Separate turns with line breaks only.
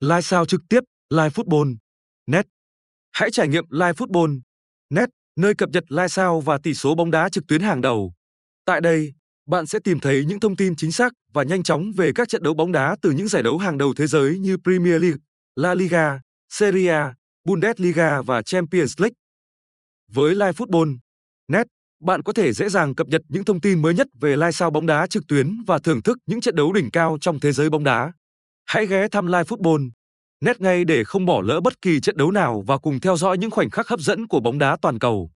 Live sao trực tiếp, Live Football. Net. Hãy trải nghiệm Live Football. Net, nơi cập nhật live sao và tỷ số bóng đá trực tuyến hàng đầu. Tại đây, bạn sẽ tìm thấy những thông tin chính xác và nhanh chóng về các trận đấu bóng đá từ những giải đấu hàng đầu thế giới như Premier League, La Liga, Serie A, Bundesliga và Champions League. Với Live Football Net, bạn có thể dễ dàng cập nhật những thông tin mới nhất về live sao bóng đá trực tuyến và thưởng thức những trận đấu đỉnh cao trong thế giới bóng đá. Hãy ghé thăm Live Football nét ngay để không bỏ lỡ bất kỳ trận đấu nào và cùng theo dõi những khoảnh khắc hấp dẫn của bóng đá toàn cầu.